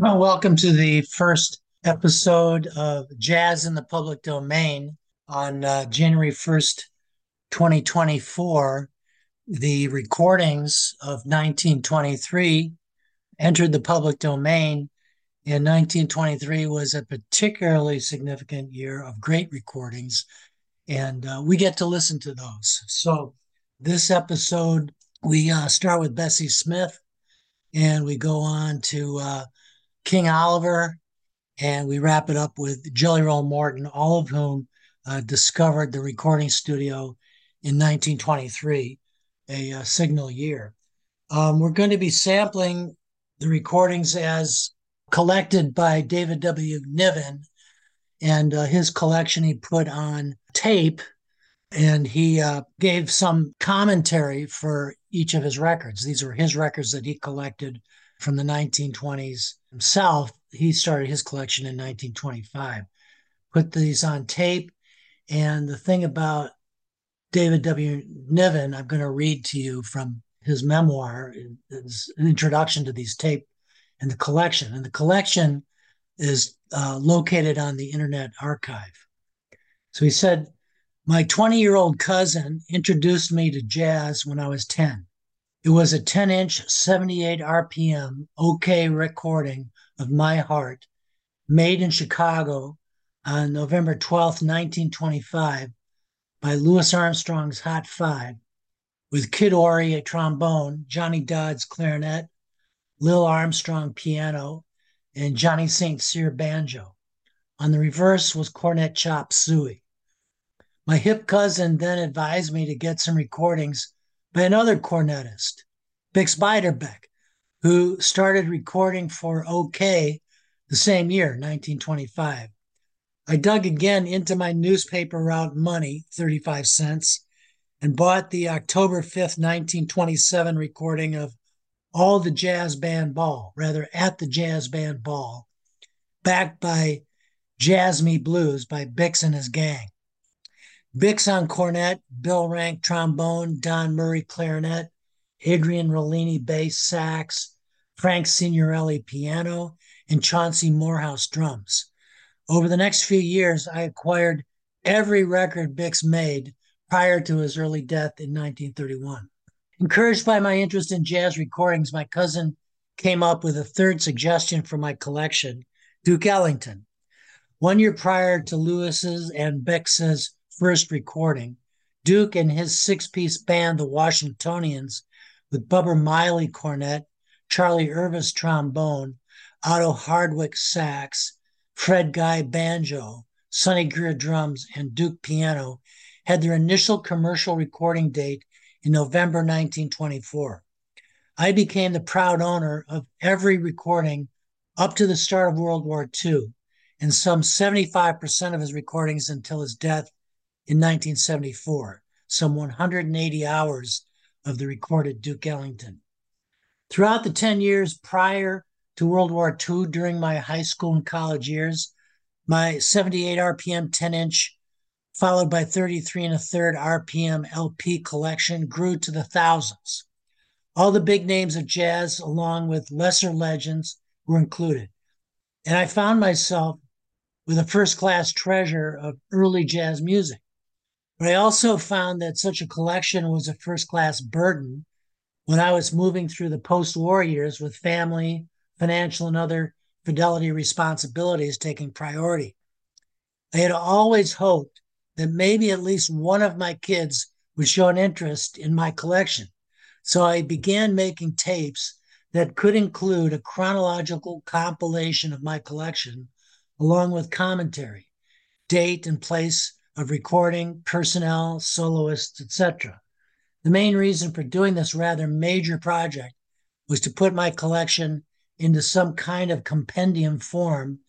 Well, welcome to the first episode of Jazz in the Public Domain on uh, January 1st, 2024. The recordings of 1923 entered the public domain in 1923 was a particularly significant year of great recordings, and uh, we get to listen to those. So, this episode, we uh, start with Bessie Smith, and we go on to uh, King Oliver, and we wrap it up with Jelly Roll Morton, all of whom uh, discovered the recording studio in 1923, a, uh, signal year. Um, we're going to be sampling the recordings as collected by David W. Niven, and uh, his collection he put on tape, and he uh, gave some commentary for each of his records. These were his records that he collected from the 1920s himself. He started his collection in 1925. Put these on tape. And the thing about David W. Niven, I'm going to read to you from his memoir, is an introduction to these tape and the collection. And the collection is uh, located on the Internet Archive. So he said, My 20 year old cousin introduced me to jazz when I was 10. It was a 10 inch, 78 RPM OKeh recording of My Heart, made in Chicago on November 12, 1925, by Louis Armstrong's Hot Five, with Kid Ory at trombone, Johnny Dodds clarinet, Lil Armstrong piano, and Johnny St. Cyr banjo. On the reverse was cornet chop Suey. My hip cousin then advised me to get some recordings by another cornetist, Bix Beiderbecke, who started recording for OKeh the same year, 1925. I dug again into my newspaper route money, 35 cents, and bought the October 5th, 1927 recording of All the Jazz Band Ball, rather, at the Jazz Band Ball, backed by Jazz Me Blues by Bix and his gang. Bix on cornet, Bill Rank trombone, Don Murray clarinet, Adrian Rollini bass sax, Frank Signorelli piano, and Chauncey Morehouse drums. Over the next few years, I acquired every record Bix made prior to his early death in 1931. Encouraged by my interest in jazz recordings, my cousin came up with a third suggestion for my collection Duke Ellington. One year prior to Louis's and Bix's first recording, Duke and his six piece band, the Washingtonians, with Bubber Miley cornet, Charlie Irvis trombone, Otto Hardwick sax, Fred Guy banjo, Sonny Greer drums, and Duke piano, had their initial commercial recording date in November 1924. I became the proud owner of every recording up to the start of World War II, and some 75% of his recordings until his death in 1974, some 180 hours of the recorded Duke Ellington. Throughout the 10 years prior to World War II, during my high school and college years, my 78 RPM 10 inch, followed by 33 and a third RPM LP collection, grew to the thousands. All the big names of jazz, along with lesser legends, were included. And I found myself with a first class treasure of early jazz music. But I also found that such a collection was a first class burden when I was moving through the post war years with family, financial, and other fidelity responsibilities taking priority. I had always hoped that maybe at least one of my kids would show an interest in my collection. So I began making tapes that could include a chronological compilation of my collection, along with commentary, date and place of recording, personnel, soloists, etc. The main reason for doing this rather major project was to put my collection into some kind of compendium form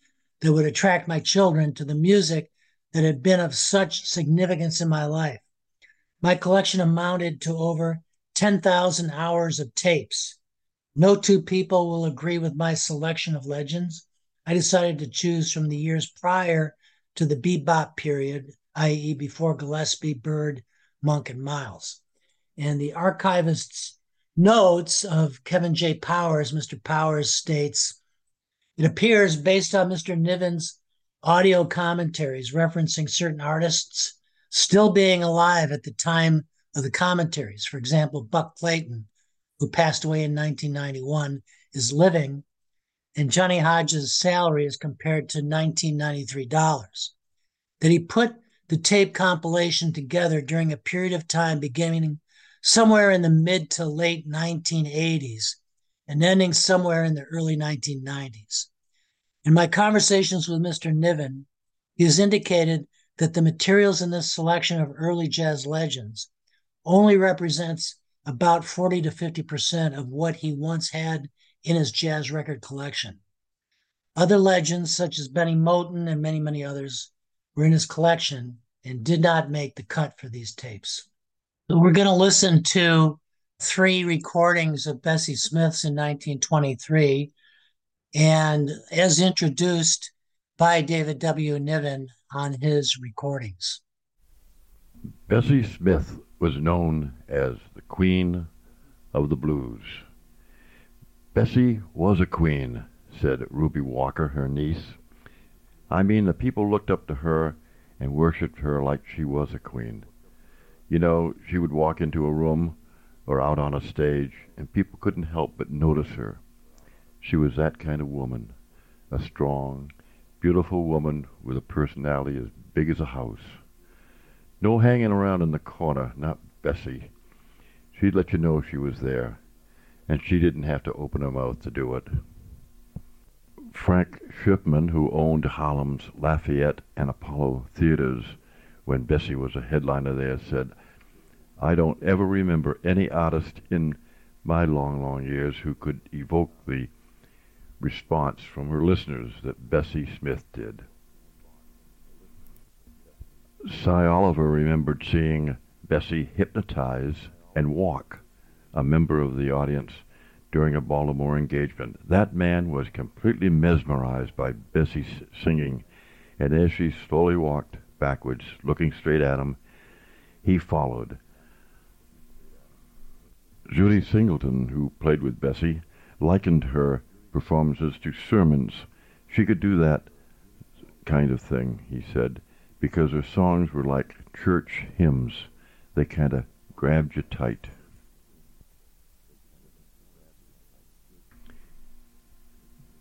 that would attract my children to the music that had been of such significance in my life. My collection amounted to over 10,000 hours of tapes. No two people will agree with my selection of legends. I decided to choose from the years prior to the bebop period i.e., before Gillespie, Bird, Monk, and Miles. And the archivist's notes of Kevin J. Powers, Mr. Powers states It appears based on Mr. Niven's audio commentaries referencing certain artists still being alive at the time of the commentaries. For example, Buck Clayton, who passed away in 1991, is living, and Johnny Hodges' salary is compared to $1993. That he put the tape compilation together during a period of time beginning somewhere in the mid to late 1980s and ending somewhere in the early 1990s. In my conversations with Mr. Niven, he has indicated that the materials in this selection of early jazz legends only represents about 40 to 50% of what he once had in his jazz record collection. Other legends, such as Benny Moten and many, many others, were in his collection and did not make the cut for these tapes. So we're going to listen to three recordings of Bessie Smith's in 1923, and as introduced by David W. Niven on his recordings. Bessie Smith was known as the Queen of the Blues. Bessie was a queen, said Ruby Walker, her niece. I mean, the people looked up to her and worshipped her like she was a queen. You know, she would walk into a room or out on a stage, and people couldn't help but notice her. She was that kind of woman, a strong, beautiful woman with a personality as big as a house. No hanging around in the corner, not Bessie. She'd let you know she was there, and she didn't have to open her mouth to do it. Frank Schiffman, who owned Harlem's Lafayette and Apollo theaters when Bessie was a headliner there, said, I don't ever remember any artist in my long, long years who could evoke the response from her listeners that Bessie Smith did. Sy Oliver remembered seeing Bessie hypnotize and walk a member of the audience during a Baltimore engagement. That man was completely mesmerized by Bessie's singing, and as she slowly walked backwards, looking straight at him, he followed. Zutty Singleton, who played with Bessie, likened her performances to sermons. She could do that kind of thing, he said because her songs were like church hymns. They kind of grabbed you tight.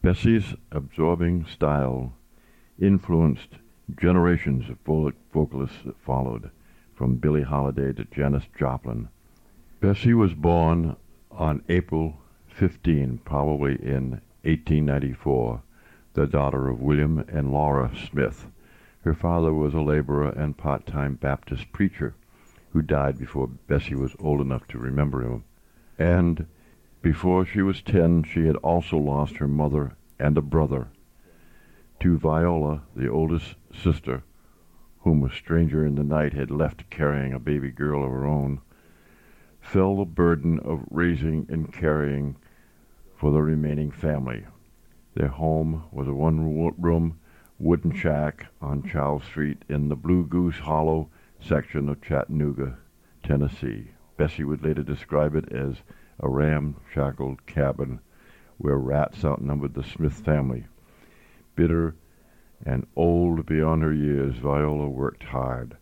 Bessie's absorbing style influenced generations of vocalists that followed, from Billie Holiday to Janis Joplin. Bessie was born on April 15, probably in 1894, the daughter of William and Laura Smith. Her father was a laborer and part-time Baptist preacher who died before Bessie was old enough to remember him. And before she was ten, she had also lost her mother and a brother to Viola, the oldest sister, whom a stranger in the night had left carrying a baby girl of her own, fell the burden of raising and caring for the remaining family. Their home was a one-room wooden shack on Charles Street in the Blue Goose Hollow section of Chattanooga, Tennessee. Bessie would later describe it as a ramshackled cabin where rats outnumbered the Smith family. Bitter and old beyond her years, Viola worked hard,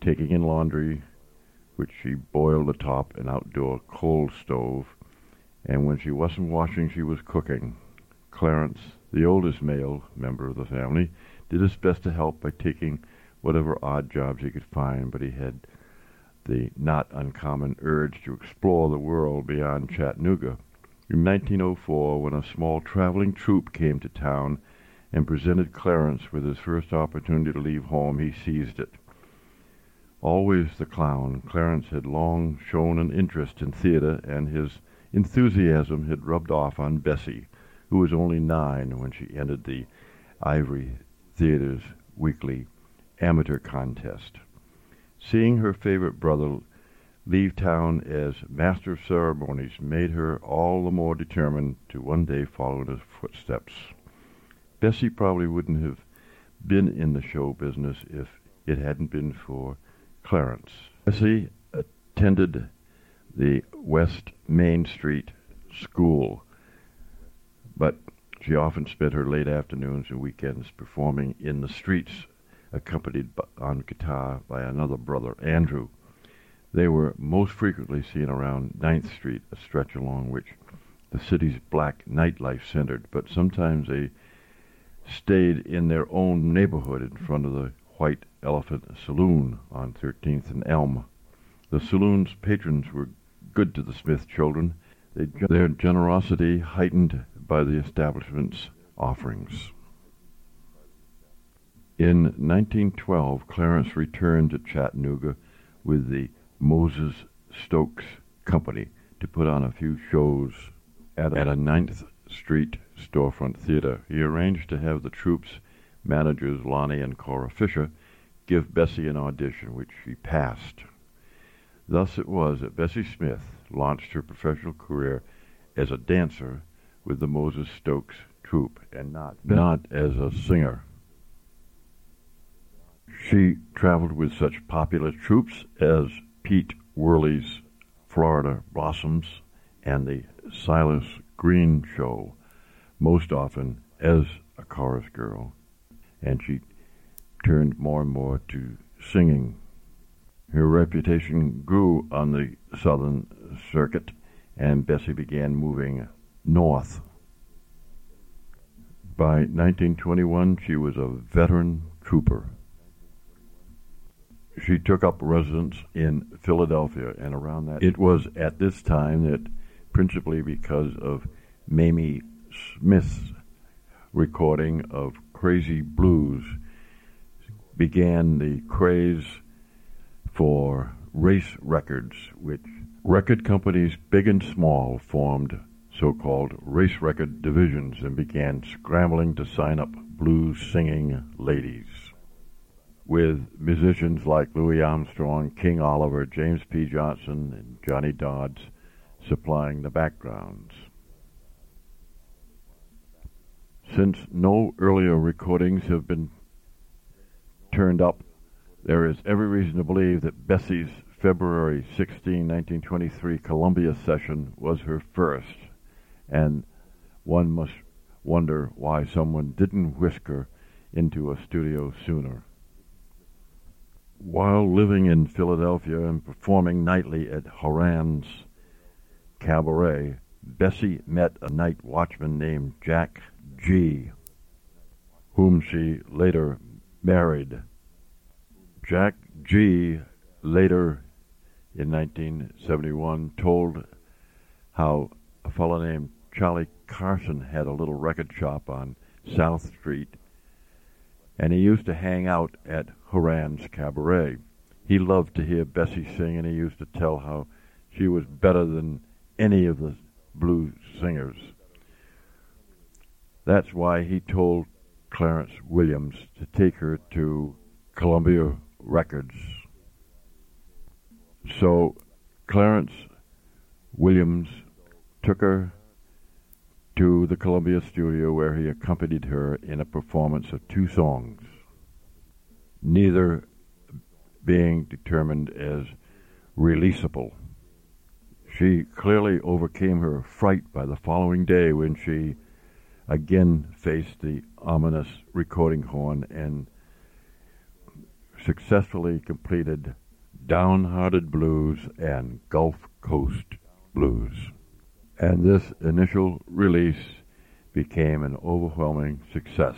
taking in laundry, which she boiled atop an outdoor coal stove, and when she wasn't washing, she was cooking. Clarence the oldest male member of the family, did his best to help by taking whatever odd jobs he could find, but he had the not uncommon urge to explore the world beyond Chattanooga. In 1904, when a small traveling troupe came to town and presented Clarence with his first opportunity to leave home, he seized it. Always the clown, Clarence had long shown an interest in theater, and his enthusiasm had rubbed off on Bessie, who was only nine when she entered the Ivory Theater's weekly amateur contest. Seeing her favorite brother leave town as master of ceremonies made her all the more determined to one day follow in his footsteps. Bessie probably wouldn't have been in the show business if it hadn't been for Clarence. Bessie attended the West Main Street School but She often spent her late afternoons and weekends performing in the streets, accompanied on guitar by another brother, Andrew. They were most frequently seen around Ninth Street, a stretch along which the city's black nightlife centered, but sometimes they stayed in their own neighborhood in front of the White Elephant Saloon on 13th and Elm. The saloon's patrons were good to the Smith children, their generosity heightened by the establishment's offerings. In 1912, Clarence returned to Chattanooga with the Moses Stokes Company to put on a few shows at, at a Ninth Street storefront theater. He arranged to have the troupe's managers, Lonnie and Cora Fisher, give Bessie an audition, which she passed. Thus it was that Bessie Smith launched her professional career as a dancer with the Moses Stokes troupe and not, not as a singer. She traveled with such popular troupes as Pete Worley's Florida Blossoms and the Silas Green Show, most often as a chorus girl, and she turned more and more to singing. Her reputation grew on the southern circuit, and Bessie began moving north. By 1921, she was a veteran trooper. She took up residence in Philadelphia, and around that, it was at this time that, principally because of Mamie Smith's recording of Crazy Blues, began the craze for race records, which record companies big and small formed so-called race record divisions and began scrambling to sign up blues singing ladies with musicians like Louis Armstrong, King Oliver, James P. Johnson, and Johnny Dodds supplying the backgrounds. Since no earlier recordings have been turned up, there is every reason to believe that Bessie's February 16, 1923 Columbia session was her first, and one must wonder why someone didn't whisk her into a studio sooner. While living in Philadelphia and performing nightly at Horan's Cabaret, Bessie met a night watchman named Jack Gee, whom she later married. Jack Gee later in 1971 told how a fellow named Charlie Carson had a little record shop on South Street, and he used to hang out at Horan's Cabaret. He loved to hear Bessie sing, and he used to tell how she was better than any of the blues singers. That's why he told Clarence Williams to take her to Columbia Records. So Clarence Williams took her to the Columbia studio where he accompanied her in a performance of two songs, neither being determined as releasable. She clearly overcame her fright by the following day when she again faced the ominous recording horn and successfully completed Downhearted Blues and Gulf Coast Blues. And this initial release became an overwhelming success.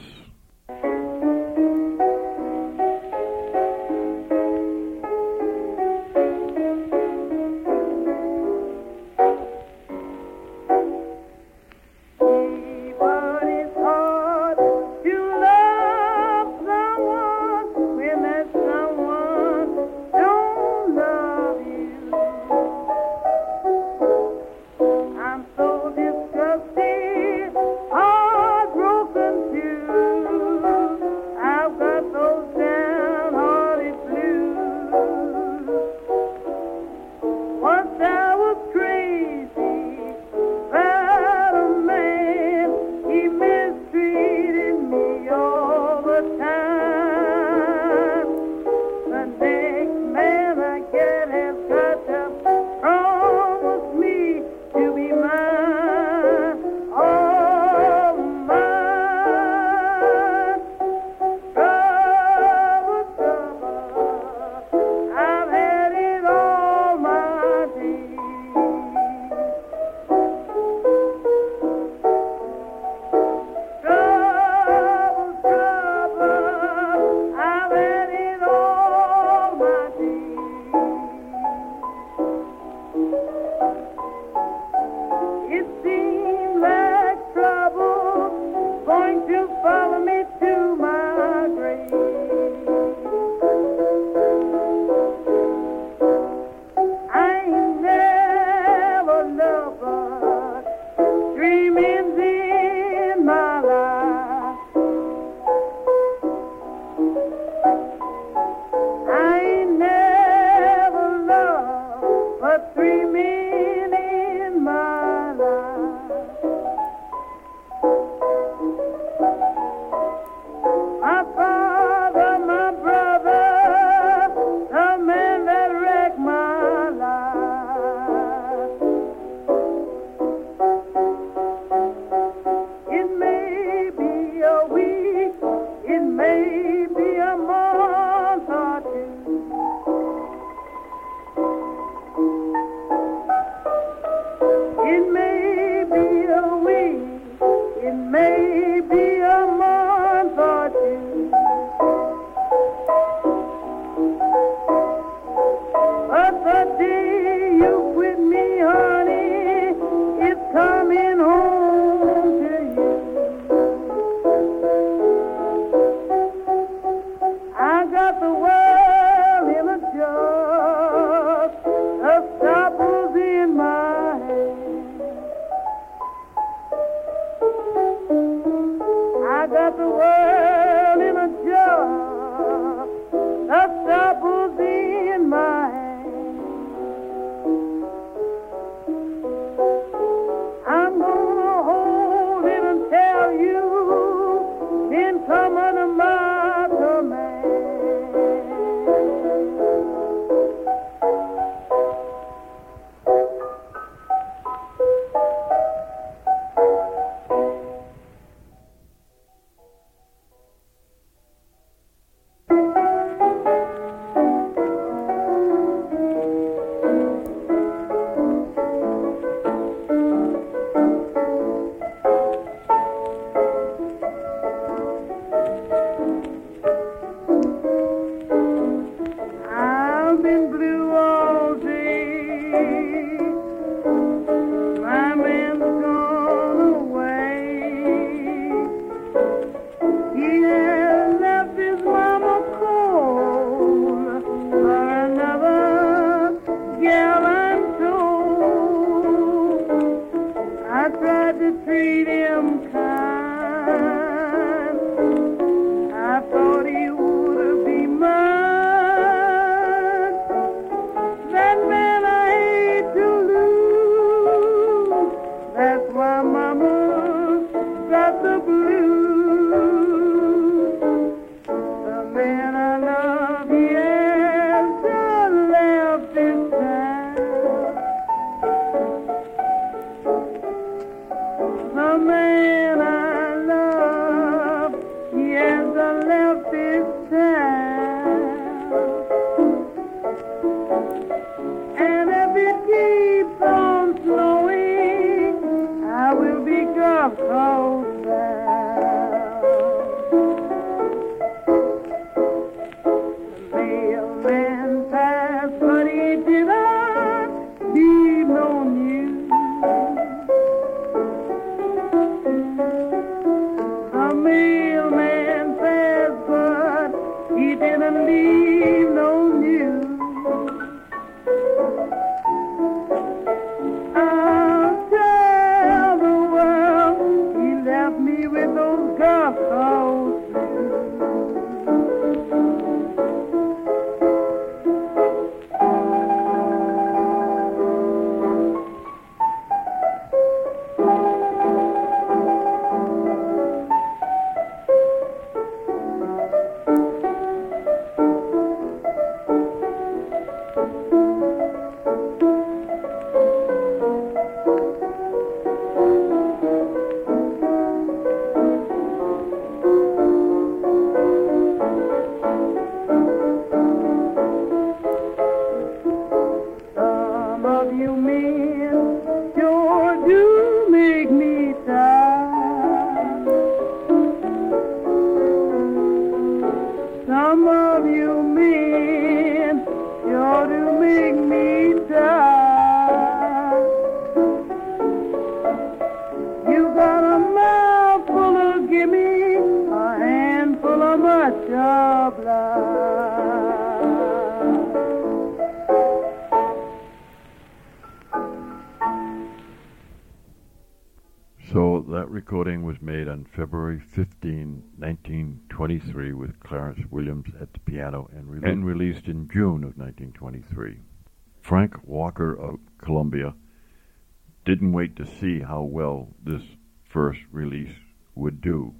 to see how well this first release would do.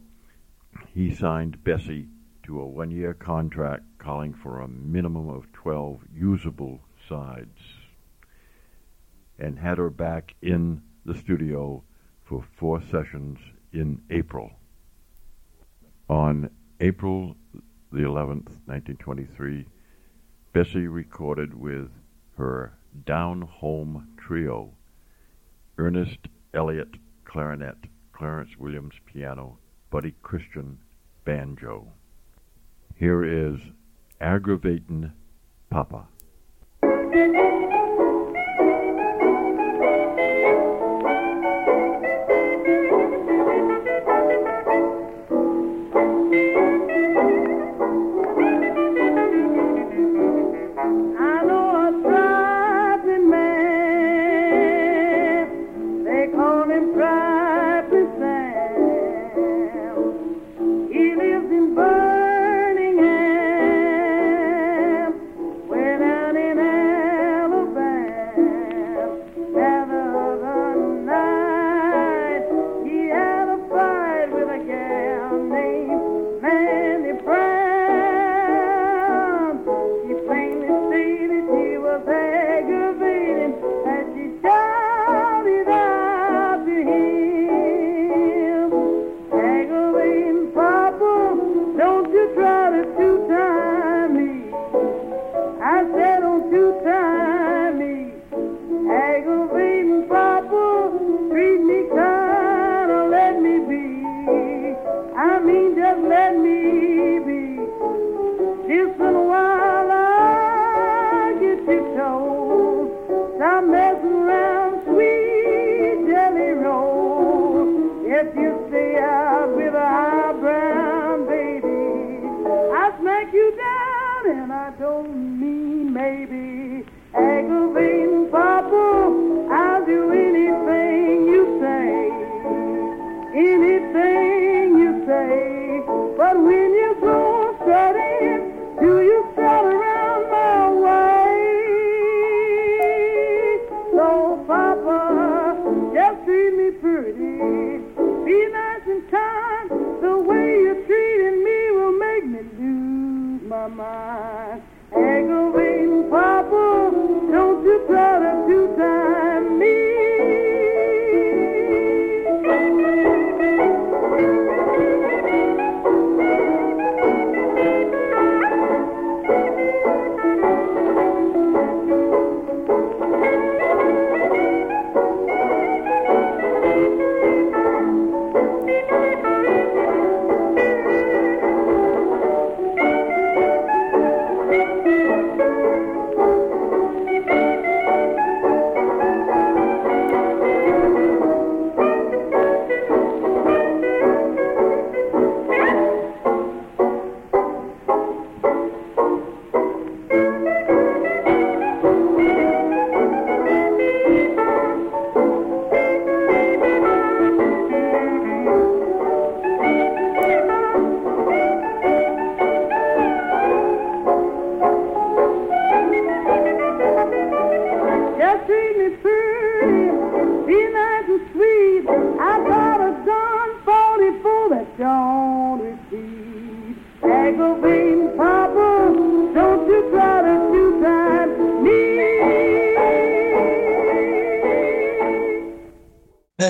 He signed Bessie to a one year contract calling for a minimum of 12 usable sides and had her back in the studio for four sessions in April. On April the 11th, 1923, Bessie recorded with her Down Home Trio Ernest Elliott, clarinet, Clarence Williams, piano, Buddy Christian, banjo. Here is Aggravatin' Papa.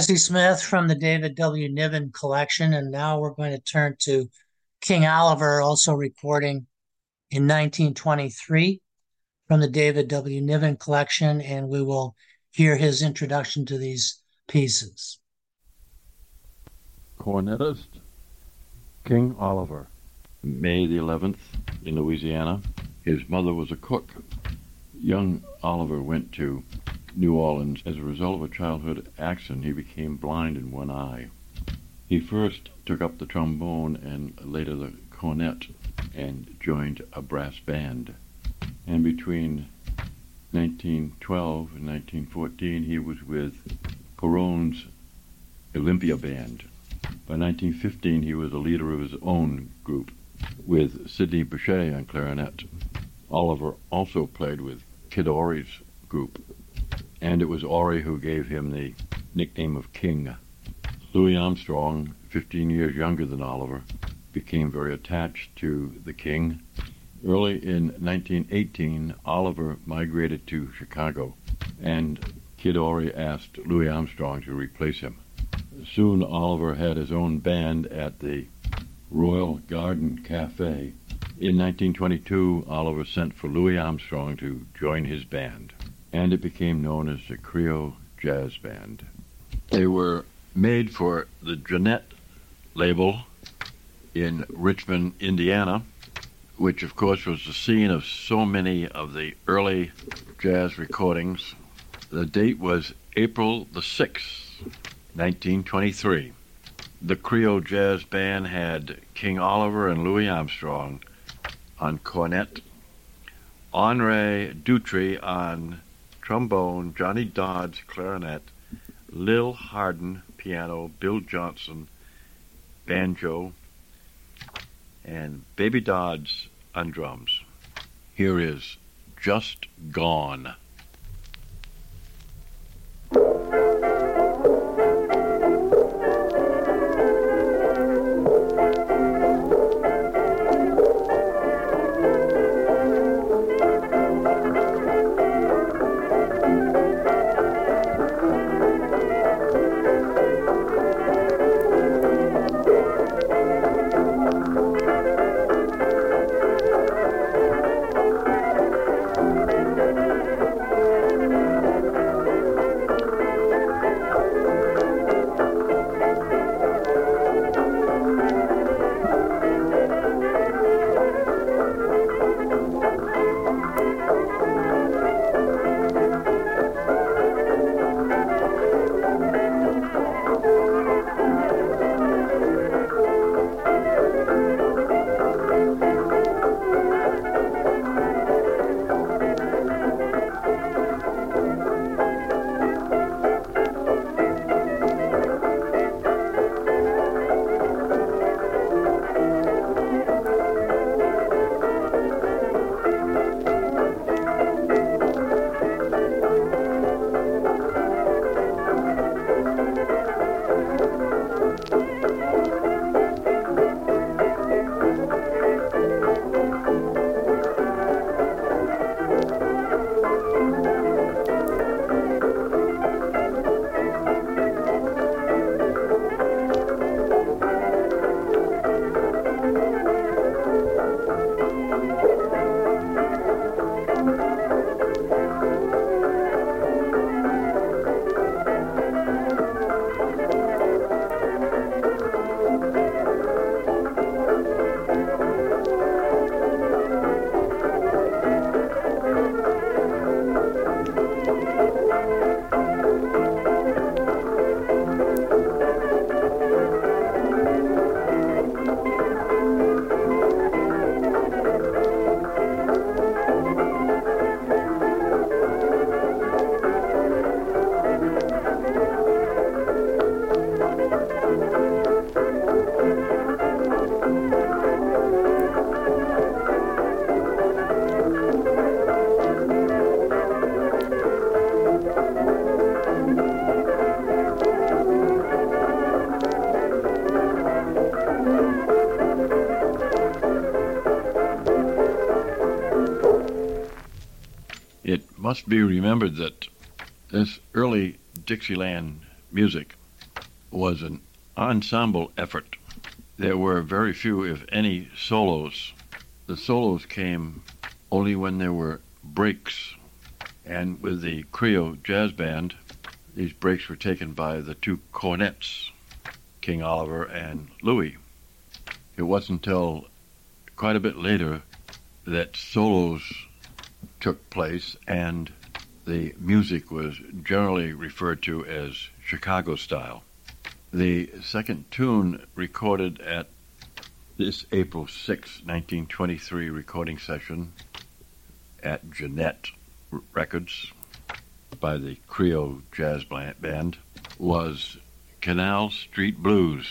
Bessie Smith from the David W. Niven collection. And now we're going to turn to King Oliver, also recording in 1923 from the David W. Niven collection. And we will hear his introduction to these pieces. Cornetist King Oliver, May the 11th in Louisiana. His mother was a cook. Young Oliver went to New Orleans. As a result of a childhood accident, he became blind in one eye. He first took up the trombone and later the cornet and joined a brass band. And between 1912 and 1914, he was with Coron's Olympia Band. By 1915, he was the leader of his own group with Sidney Bechet on clarinet. Oliver also played with Kid Ory's group, and it was Ory who gave him the nickname of King. Louis Armstrong, 15 years younger than Oliver, became very attached to the King. Early in 1918, Oliver migrated to Chicago, and Kid Ory asked Louis Armstrong to replace him. Soon Oliver had his own band at the Royal Garden Cafe. In 1922, Oliver sent for Louis Armstrong to join his band, and it became known as the Creole Jazz Band. They were made for the Gennett label in Richmond, Indiana, which of course was the scene of so many of the early jazz recordings. The date was April the 6th, 1923. The Creole Jazz Band had King Oliver and Louis Armstrong on cornet, Henri Dutrey on trombone, Johnny Dodds clarinet, Lil Hardin piano, Bill Johnson banjo, and Baby Dodds on drums. Here is Just Gone. Must be remembered that this early Dixieland music was an ensemble effort. There were very few, if any, solos. The solos came only when there were breaks. And with the Creole Jazz Band, these breaks were taken by the two cornets, King Oliver and Louis. It wasn't until quite a bit later that solos took place and the music was generally referred to as Chicago style. The second tune recorded at this April 6, 1923 recording session at Gennett Records by the Creole Jazz Band was Canal Street Blues.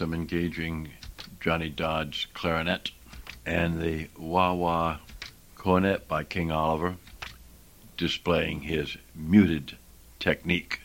Some engaging Johnny Dodds clarinet and the wah wah cornet by King Oliver, displaying his muted technique.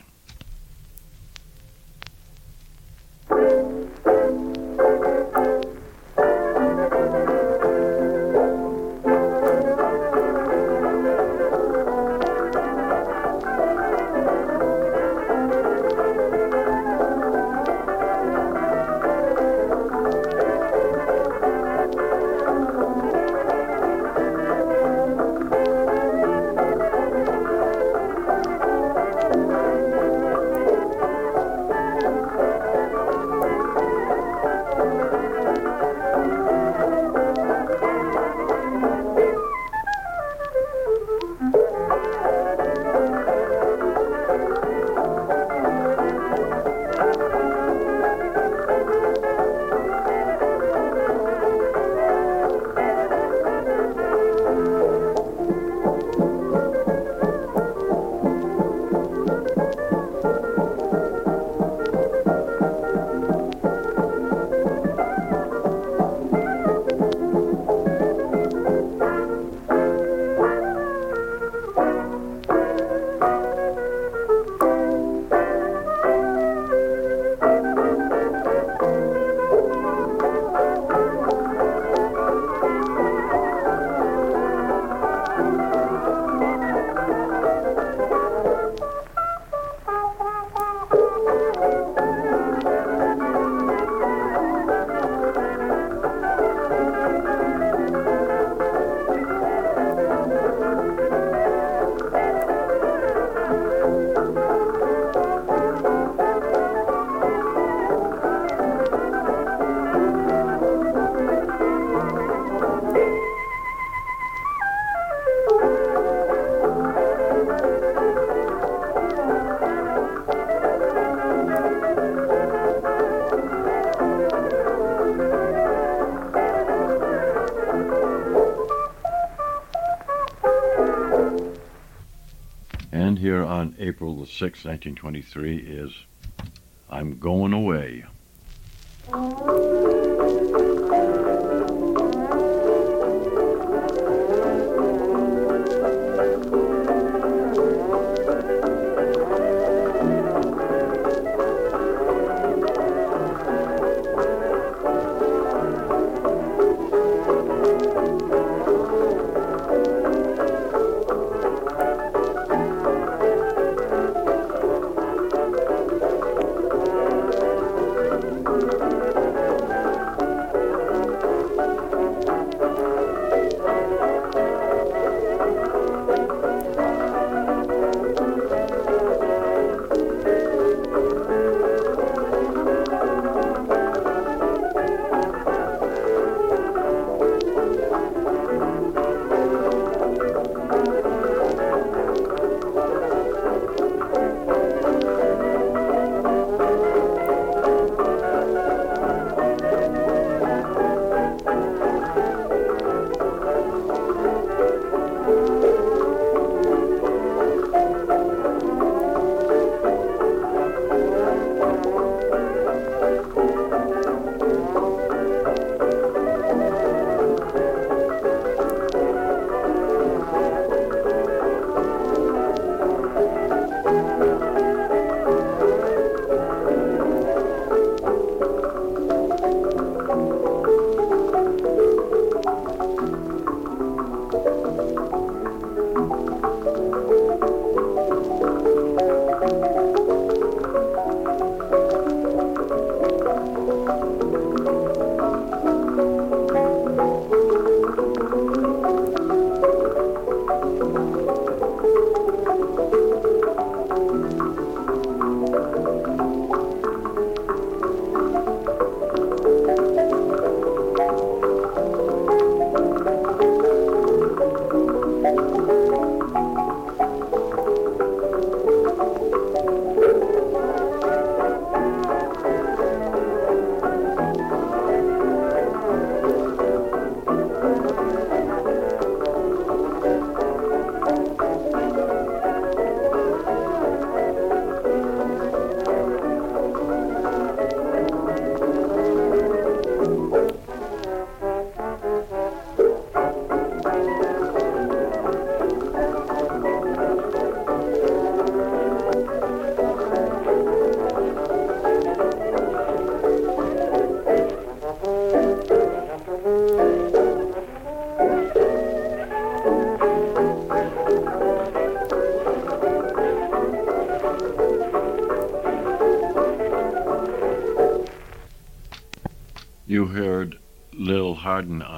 April the 6th, 1923 is I'm Going Away.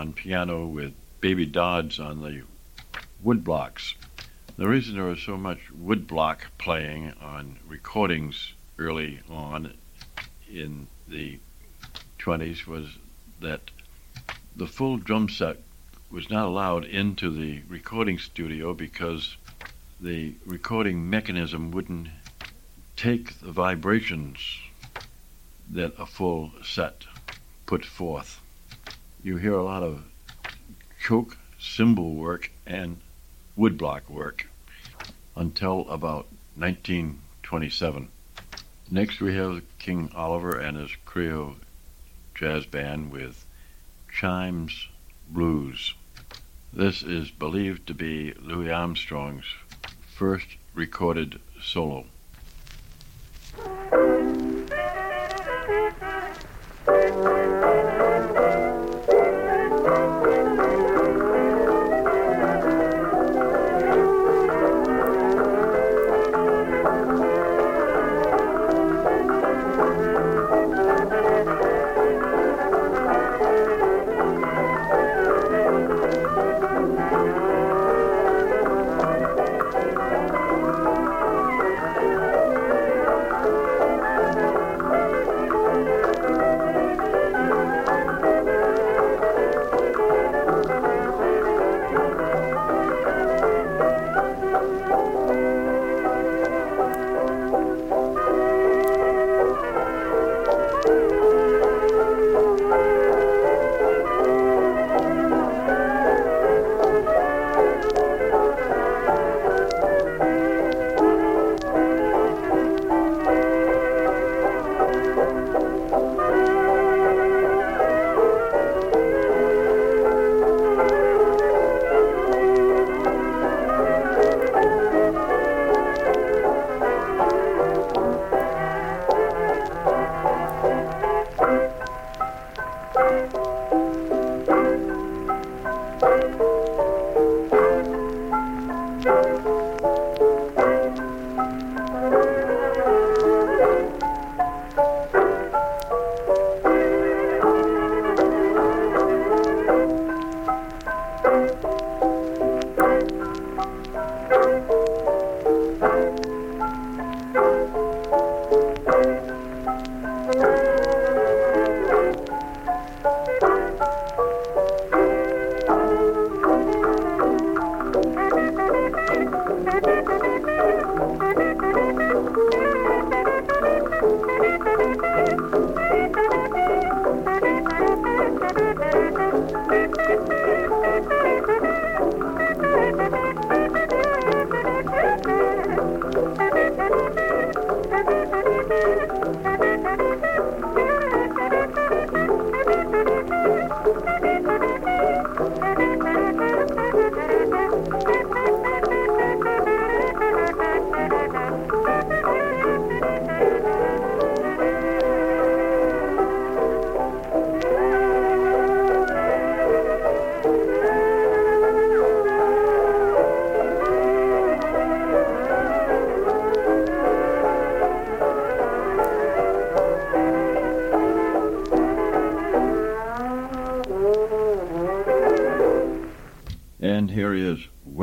On piano with Baby Dodds on the woodblocks. The reason there was so much woodblock playing on recordings early on in the 20s was that the full drum set was not allowed into the recording studio because the recording mechanism wouldn't take the vibrations that a full set put forth. You hear a lot of choke cymbal work and woodblock work until about 1927. Next, we have King Oliver and his Creole jazz band with Chimes Blues. This is believed to be Louis Armstrong's first recorded solo.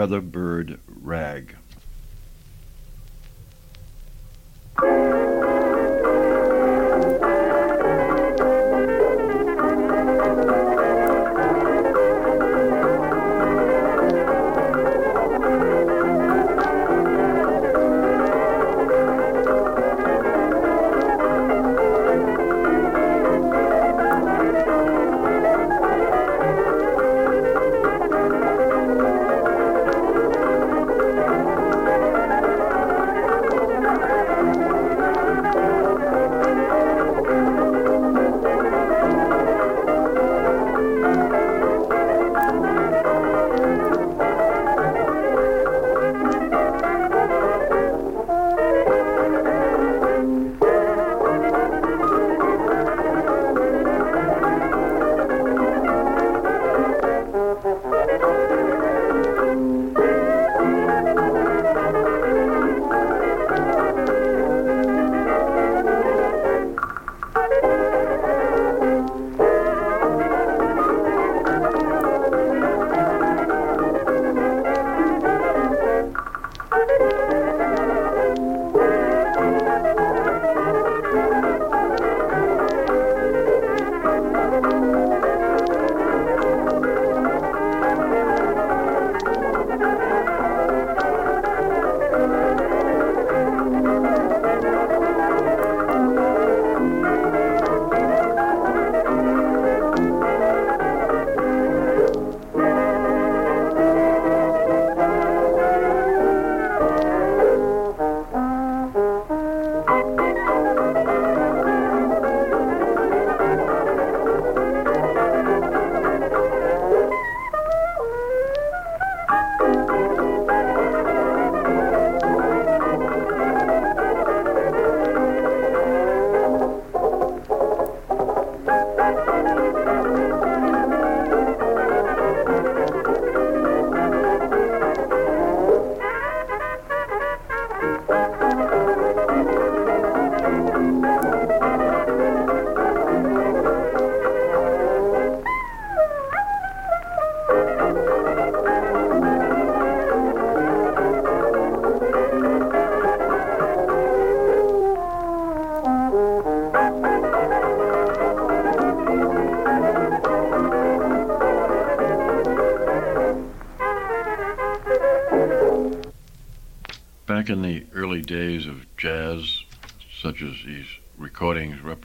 Is Weatherbird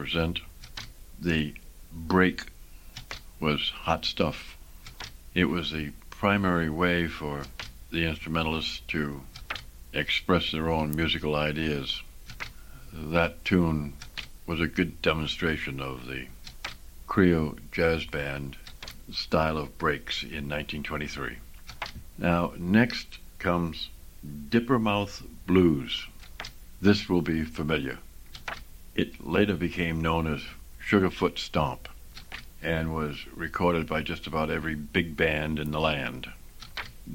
represent, the break was hot stuff. It was the primary way for the instrumentalists to express their own musical ideas. That tune was a good demonstration of the Creole Jazz Band style of breaks in 1923. Now, next comes Dippermouth Blues. This will be familiar. It later became known as Sugarfoot Stomp and was recorded by just about every big band in the land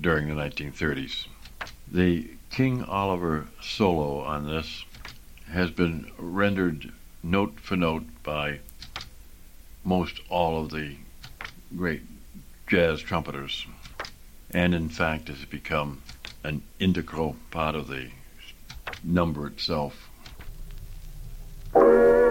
during the 1930s. The King Oliver solo on this has been rendered note for note by most all of the great jazz trumpeters, and in fact has become an integral part of the number itself. Música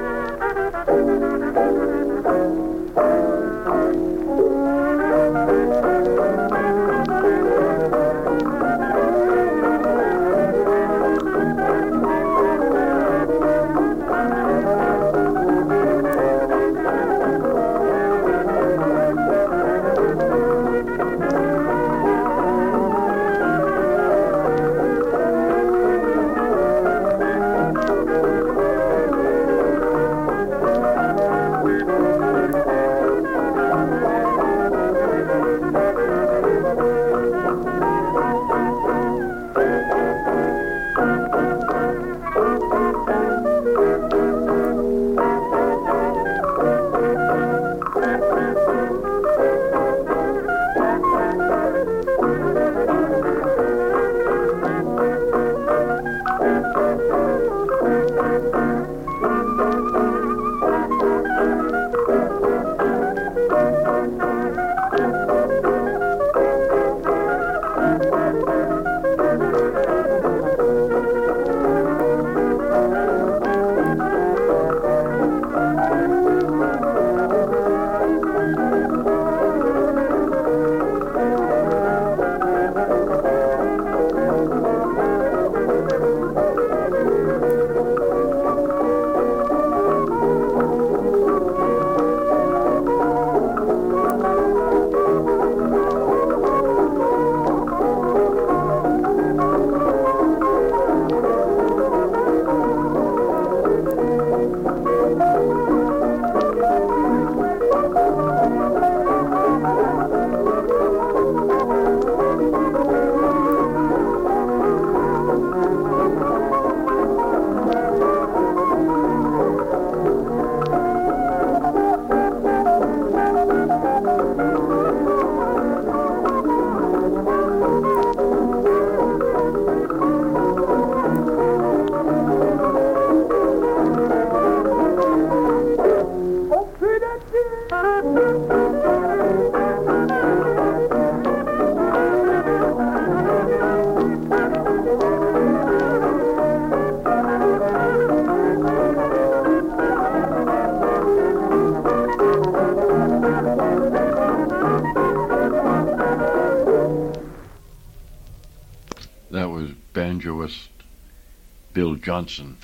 Johnson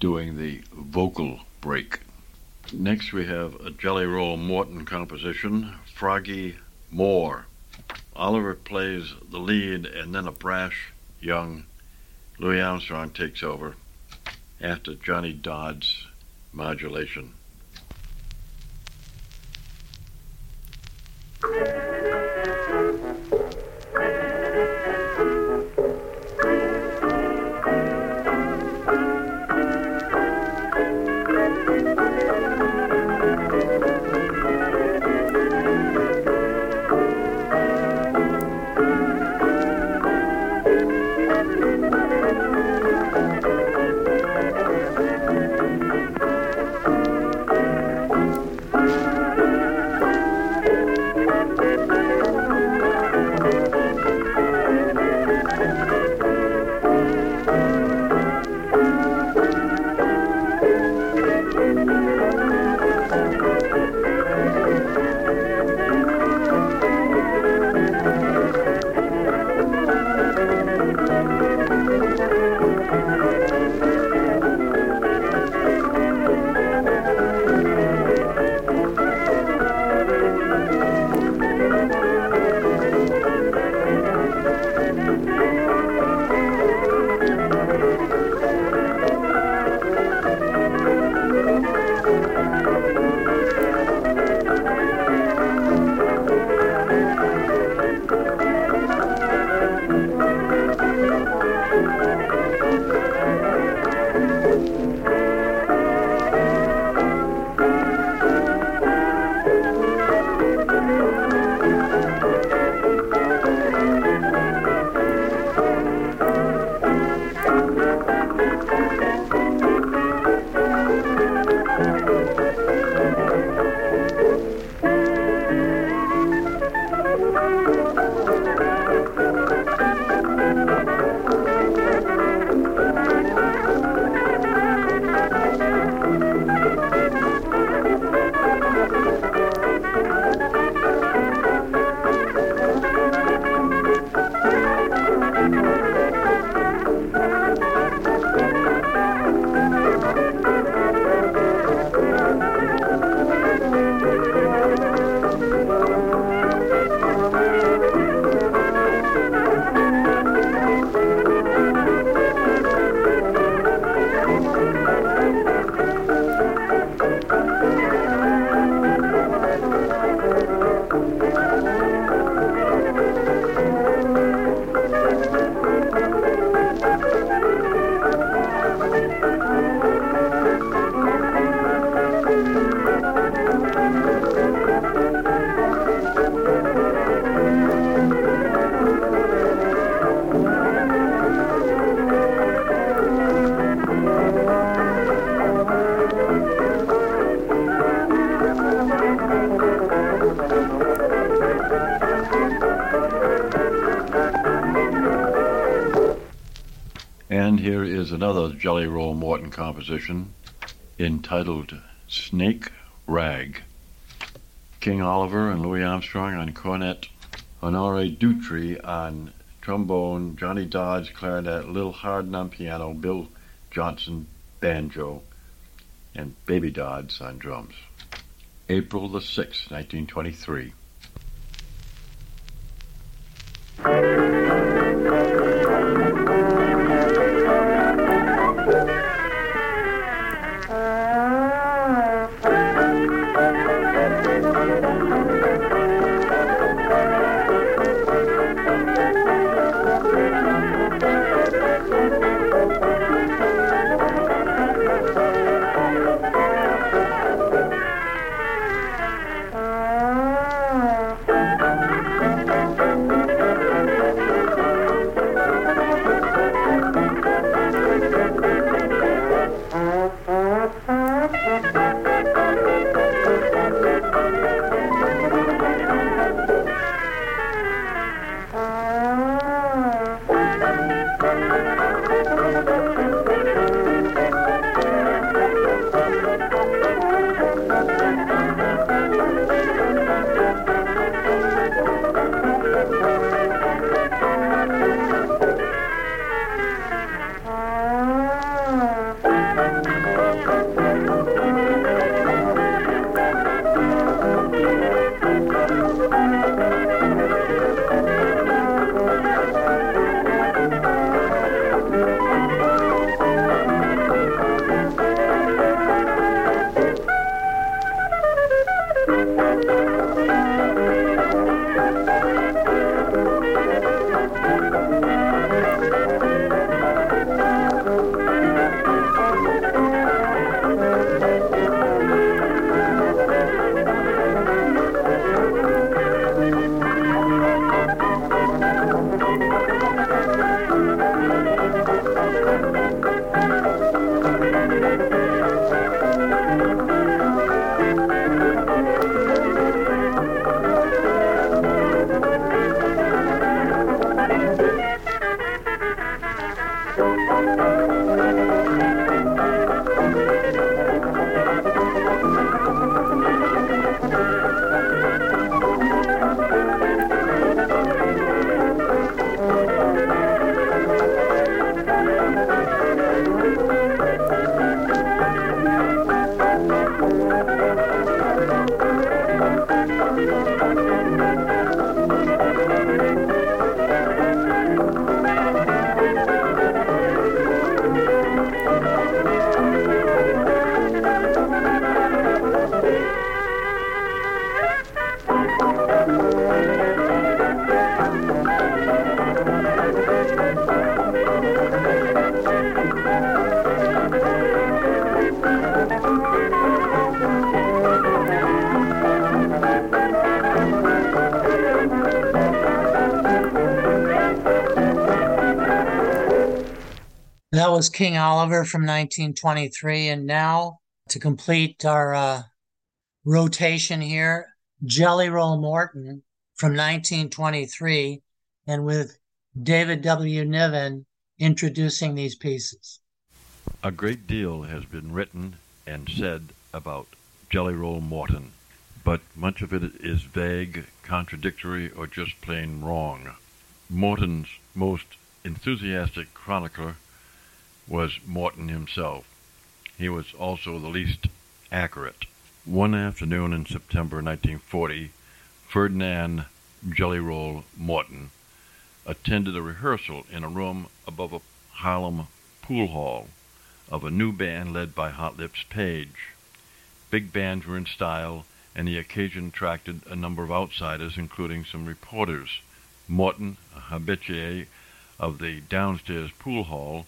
doing the vocal break. Next, we have a Jelly Roll Morton composition, Froggie Moore. Oliver plays the lead, and then a brash young Louis Armstrong takes over after Johnny Dodd's modulation. Composition entitled Snake Rag. King Oliver and Louis Armstrong on cornet, Honore Dutrey on trombone, Johnny Dodds clarinet, Lil Hardin on piano, Bill Johnson banjo, and Baby Dodds on drums. April the 6th, 1923. That was King Oliver from 1923. And now to complete our uh, rotation here, Jelly Roll Morton from 1923, and with David W. Niven introducing these pieces. A great deal has been written and said about Jelly Roll Morton, but much of it is vague, contradictory, or just plain wrong. Morton's most enthusiastic chronicler was Morton himself. He was also the least accurate. One afternoon in September 1940, Ferdinand Jelly Roll Morton attended a rehearsal in a room above a Harlem pool hall of a new band led by Hot Lips Page. Big bands were in style, and the occasion attracted a number of outsiders, including some reporters. Morton, a habitué of the downstairs pool hall,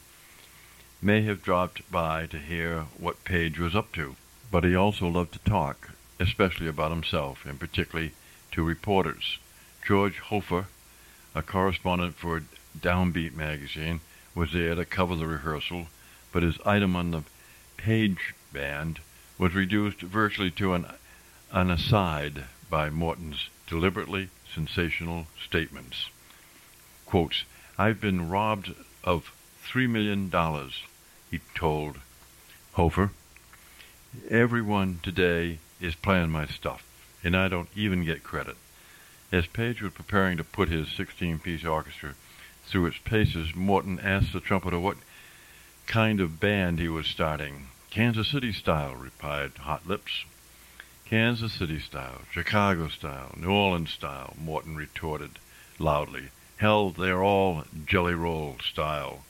may have dropped by to hear what Page was up to, but he also loved to talk, especially about himself, and particularly to reporters. George Hoefer, a correspondent for Downbeat magazine, was there to cover the rehearsal, but his item on the Page band was reduced virtually to an, an aside by Morton's deliberately sensational statements. Quotes, I've been robbed of three million dollars, he told Hoefer. Everyone today is playing my stuff, and I don't even get credit. As Page was preparing to put his 16 piece orchestra through its paces, Morton asked the trumpeter what kind of band he was starting. Kansas City style, replied Hot Lips. Kansas City style, Chicago style, New Orleans style, Morton retorted loudly. Hell, they're all jelly roll style.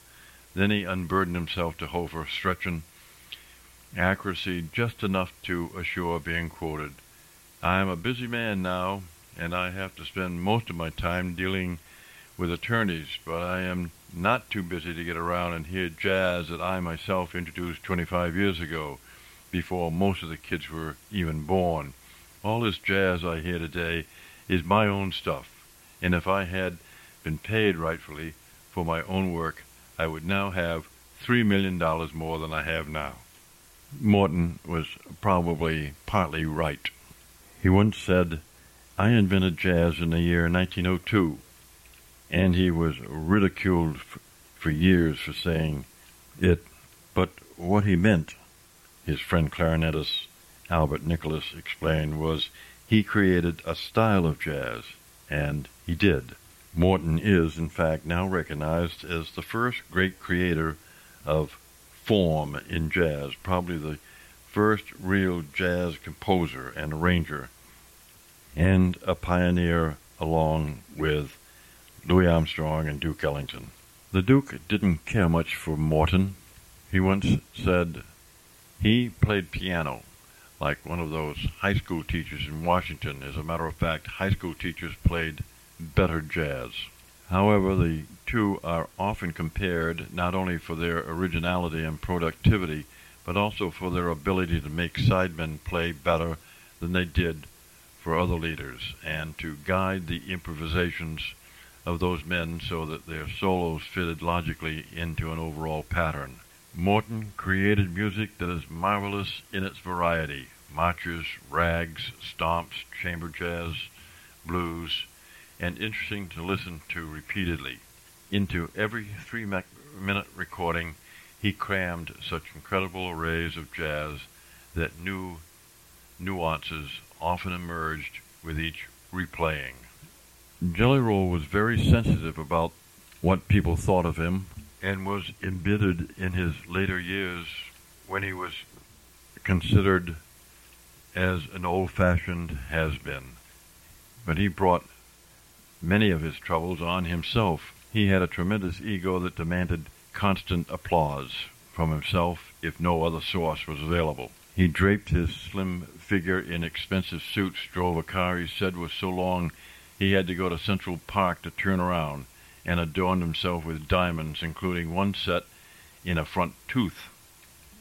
Then he unburdened himself to Hoefer, stretching accuracy just enough to assure being quoted. I'm a busy man now, and I have to spend most of my time dealing with attorneys, but I am not too busy to get around and hear jazz that I myself introduced 25 years ago, before most of the kids were even born. All this jazz I hear today is my own stuff, and if I had been paid rightfully for my own work, I would now have three million dollars more than I have now. Morton was probably partly right. He once said, I invented jazz in the year 1902, and he was ridiculed for years for saying it, but what he meant, his friend clarinetist Albert Nicholas explained, was he created a style of jazz, and he did. Morton is, in fact, now recognized as the first great creator of form in jazz, probably the first real jazz composer and arranger, and a pioneer along with Louis Armstrong and Duke Ellington. The Duke didn't care much for Morton. He once said he played piano like one of those high school teachers in Washington. As a matter of fact, high school teachers played better jazz. However, the two are often compared not only for their originality and productivity, but also for their ability to make sidemen play better than they did for other leaders and to guide the improvisations of those men so that their solos fitted logically into an overall pattern. Morton created music that is marvelous in its variety marches, rags, stomps, chamber jazz, blues, and interesting to listen to repeatedly. Into every three minute recording, he crammed such incredible arrays of jazz that new nuances often emerged with each replaying. Jelly Roll was very sensitive about what people thought of him and was embittered in his later years when he was considered as an old fashioned has been. but he brought many of his troubles on himself. He had a tremendous ego that demanded constant applause from himself if no other source was available. He draped his slim figure in expensive suits, drove a car he said was so long he had to go to Central Park to turn around, and adorned himself with diamonds, including one set in a front tooth.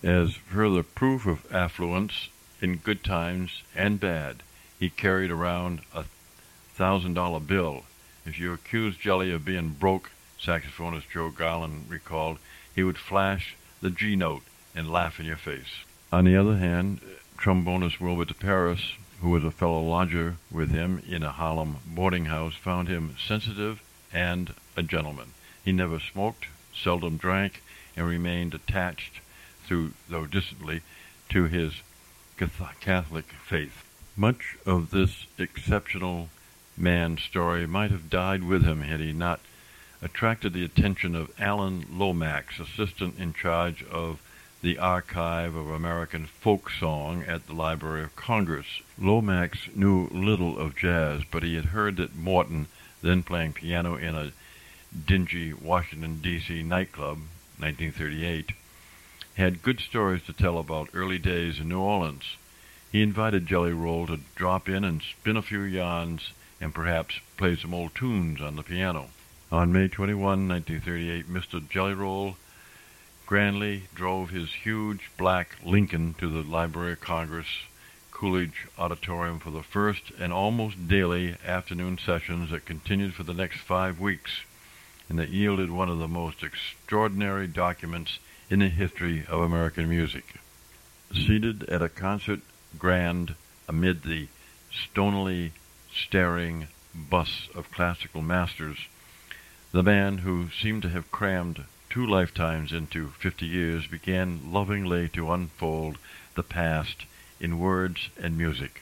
As further proof of affluence in good times and bad, he carried around a thousand dollar bill. If you accused Jelly of being broke, saxophonist Joe Garland recalled, he would flash the G note and laugh in your face. On the other hand, trombonist Wilbert Paris, who was a fellow lodger with him in a Harlem boarding house, found him sensitive and a gentleman. He never smoked, seldom drank, and remained attached, through, though distantly, to his Catholic faith. Much of this exceptional man's story might have died with him had he not attracted the attention of Alan Lomax, assistant in charge of the Archive of American Folk Song at the Library of Congress. Lomax knew little of jazz, but he had heard that Morton, then playing piano in a dingy Washington, D.C. nightclub, 1938, had good stories to tell about early days in New Orleans. He invited Jelly Roll to drop in and spin a few yarns and perhaps play some old tunes on the piano. On May 21, 1938, Mr. Jelly Roll grandly drove his huge black Lincoln to the Library of Congress Coolidge Auditorium for the first and almost daily afternoon sessions that continued for the next five weeks, and that yielded one of the most extraordinary documents in the history of American music. Seated at a concert grand amid the stonily staring bus of classical masters, the man who seemed to have crammed two lifetimes into fifty years began lovingly to unfold the past in words and music.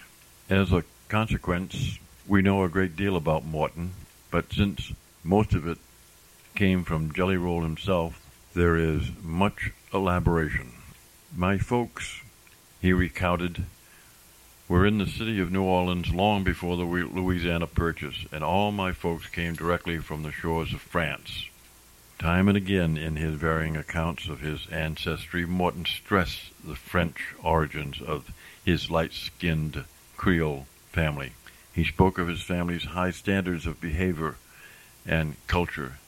As a consequence, we know a great deal about Morton, but since most of it came from Jelly Roll himself, there is much elaboration. My folks, he recounted, were in the city of New Orleans long before the Louisiana Purchase, and all my folks came directly from the shores of France. Time and again in his varying accounts of his ancestry, Morton stressed the French origins of his light-skinned Creole family. He spoke of his family's high standards of behavior and culture.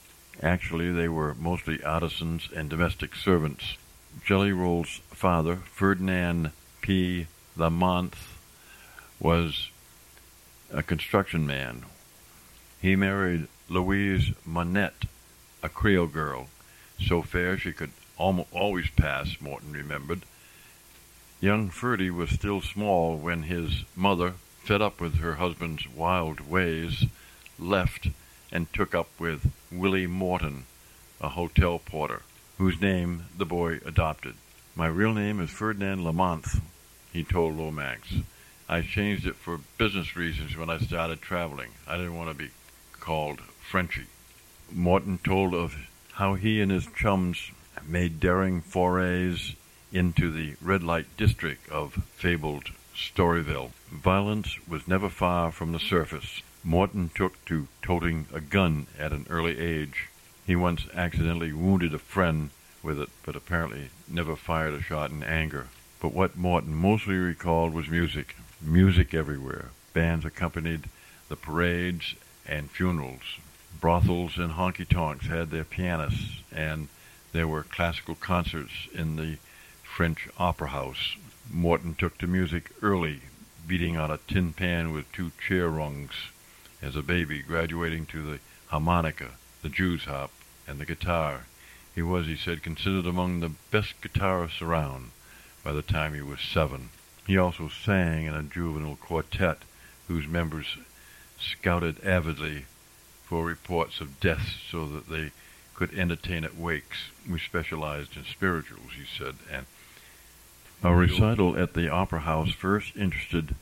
Actually, they were mostly artisans and domestic servants. Jelly Roll's father, Ferdinand P. Lamothe, was a construction man. He married Louise Monette, a Creole girl, so fair she could almost always pass, Morton remembered. Young Ferdy was still small when his mother, fed up with her husband's wild ways, left and took up with Willie Morton, a hotel porter, whose name the boy adopted. My real name is Ferdinand Lamothe, he told Lomax. I changed it for business reasons when I started traveling. I didn't want to be called Frenchy. Morton told of how he and his chums made daring forays into the red light district of fabled Storyville. Violence was never far from the surface. Morton took to toting a gun at an early age. He once accidentally wounded a friend with it, but apparently never fired a shot in anger. But what Morton mostly recalled was music. Music everywhere. Bands accompanied the parades and funerals brothels and honky tonks had their pianists, and there were classical concerts in the French opera house. Morton took to music early, beating on a tin pan with two chair rungs as a baby, graduating to the harmonica, the Jew's harp, and the guitar. He was, he said, considered among the best guitarists around by the time he was seven. He also sang in a juvenile quartet whose members scouted avidly for reports of deaths so that they could entertain at wakes. We specialized in spirituals, he said, and a recital at the Opera House first interested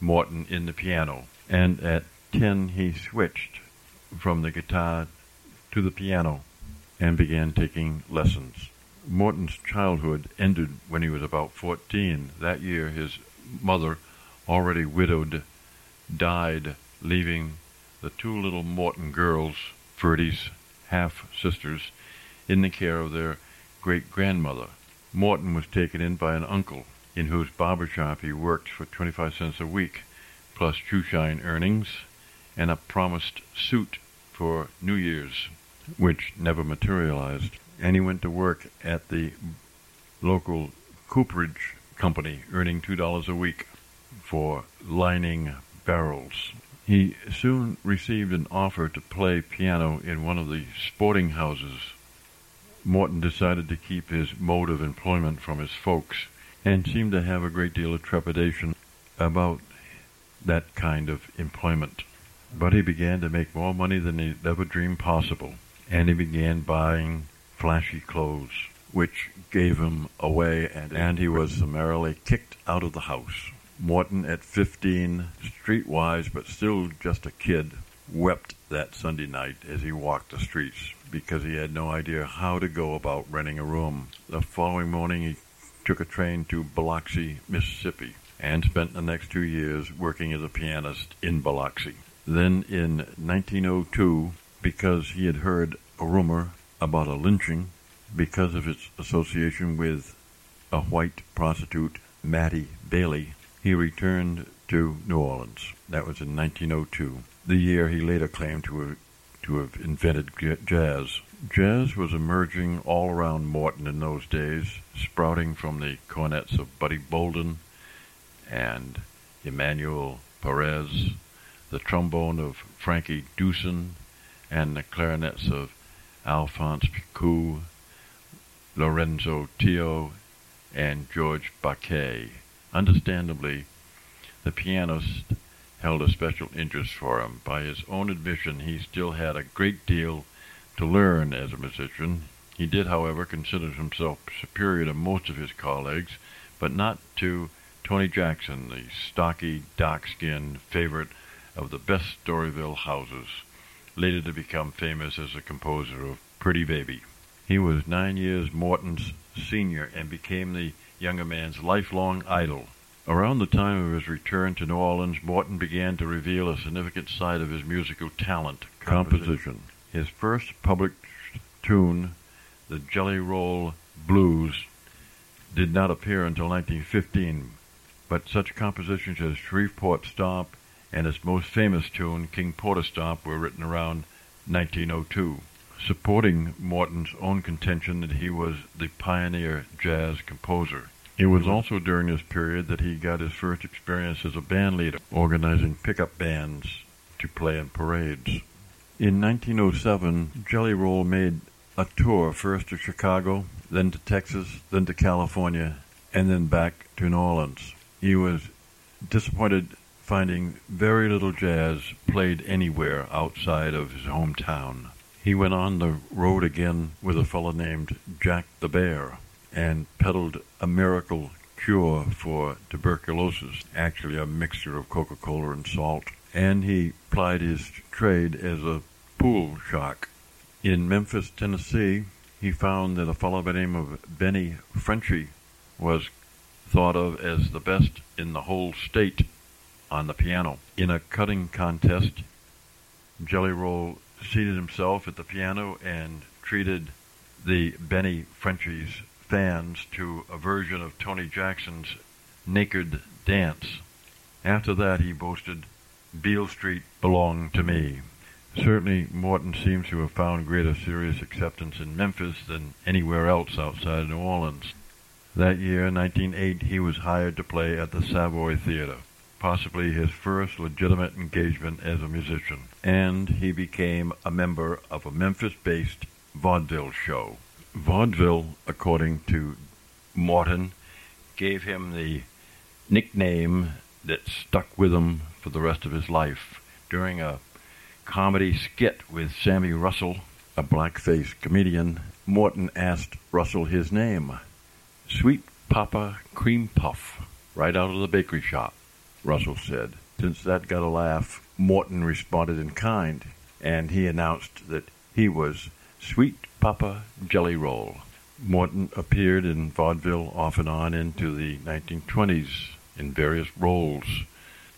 Morton in the piano, and at ten he switched from the guitar to the piano and began taking lessons. Morton's childhood ended when he was about 14. That year, his mother, already widowed, died leaving the two little Morton girls, Ferdy's half sisters, in the care of their great grandmother. Morton was taken in by an uncle in whose barber shop he worked for 25 cents a week, plus shoeshine earnings and a promised suit for New Year's, which never materialized. And he went to work at the local cooperage company, earning $2 a week for lining barrels. He soon received an offer to play piano in one of the sporting houses. Morton decided to keep his mode of employment from his folks and seemed to have a great deal of trepidation about that kind of employment. But he began to make more money than he ever dreamed possible, and he began buying flashy clothes, which gave him away, and, and he was summarily kicked out of the house. Morton, at 15, streetwise but still just a kid, wept that Sunday night as he walked the streets because he had no idea how to go about renting a room. The following morning, he took a train to Biloxi, Mississippi, and spent the next two years working as a pianist in Biloxi. Then in 1902, because he had heard a rumor about a lynching because of its association with a white prostitute, Mattie Bailey, he returned to New Orleans. That was in 1902, the year he later claimed to have, to have invented jazz. Jazz was emerging all around Morton in those days, sprouting from the cornets of Buddy Bolden and Emanuel Perez, the trombone of Frankie Dusen, and the clarinets of Alphonse Picou, Lorenzo Tio, and George Baquet. Understandably, the pianist held a special interest for him. By his own admission, he still had a great deal to learn as a musician. He did, however, consider himself superior to most of his colleagues, but not to Tony Jackson, the stocky, dark-skinned favorite of the best Storyville houses, later to become famous as a composer of Pretty Baby. He was nine years Morton's senior and became the younger man's lifelong idol. Around the time of his return to New Orleans, Morton began to reveal a significant side of his musical talent, composition. His first published tune, the Jelly Roll Blues, did not appear until 1915, but such compositions as Shreveport Stomp and his most famous tune, King Porter Stomp, were written around 1902, supporting Morton's own contention that he was the pioneer jazz composer. It was also during this period that he got his first experience as a band leader, organizing pickup bands to play in parades. In 1907, Jelly Roll made a tour first to Chicago, then to Texas, then to California, and then back to New Orleans. He was disappointed finding very little jazz played anywhere outside of his hometown. He went on the road again with a fellow named Jack the Bear and peddled a miracle cure for tuberculosis, actually a mixture of Coca-Cola and salt. And he plied his trade as a pool shark. In Memphis, Tennessee, he found that a fellow by the name of Benny Frenchy was thought of as the best in the whole state on the piano. In a cutting contest, Jelly Roll seated himself at the piano and treated the Benny Frenchy's fans to a version of Tony Jackson's Naked Dance. After that, he boasted, Beale Street belonged to me. Certainly, Morton seems to have found greater serious acceptance in Memphis than anywhere else outside New Orleans. That year, 1908, he was hired to play at the Savoy Theater, possibly his first legitimate engagement as a musician, and he became a member of a Memphis-based vaudeville show. Vaudeville, according to Morton, gave him the nickname that stuck with him for the rest of his life. During a comedy skit with Sammy Russell, a blackface comedian, Morton asked Russell his name. Sweet Papa Cream Puff, right out of the bakery shop, Russell said. Since that got a laugh, Morton responded in kind, and he announced that he was Sweet Papa Jelly Roll. Morton appeared in vaudeville off and on into the 1920s in various roles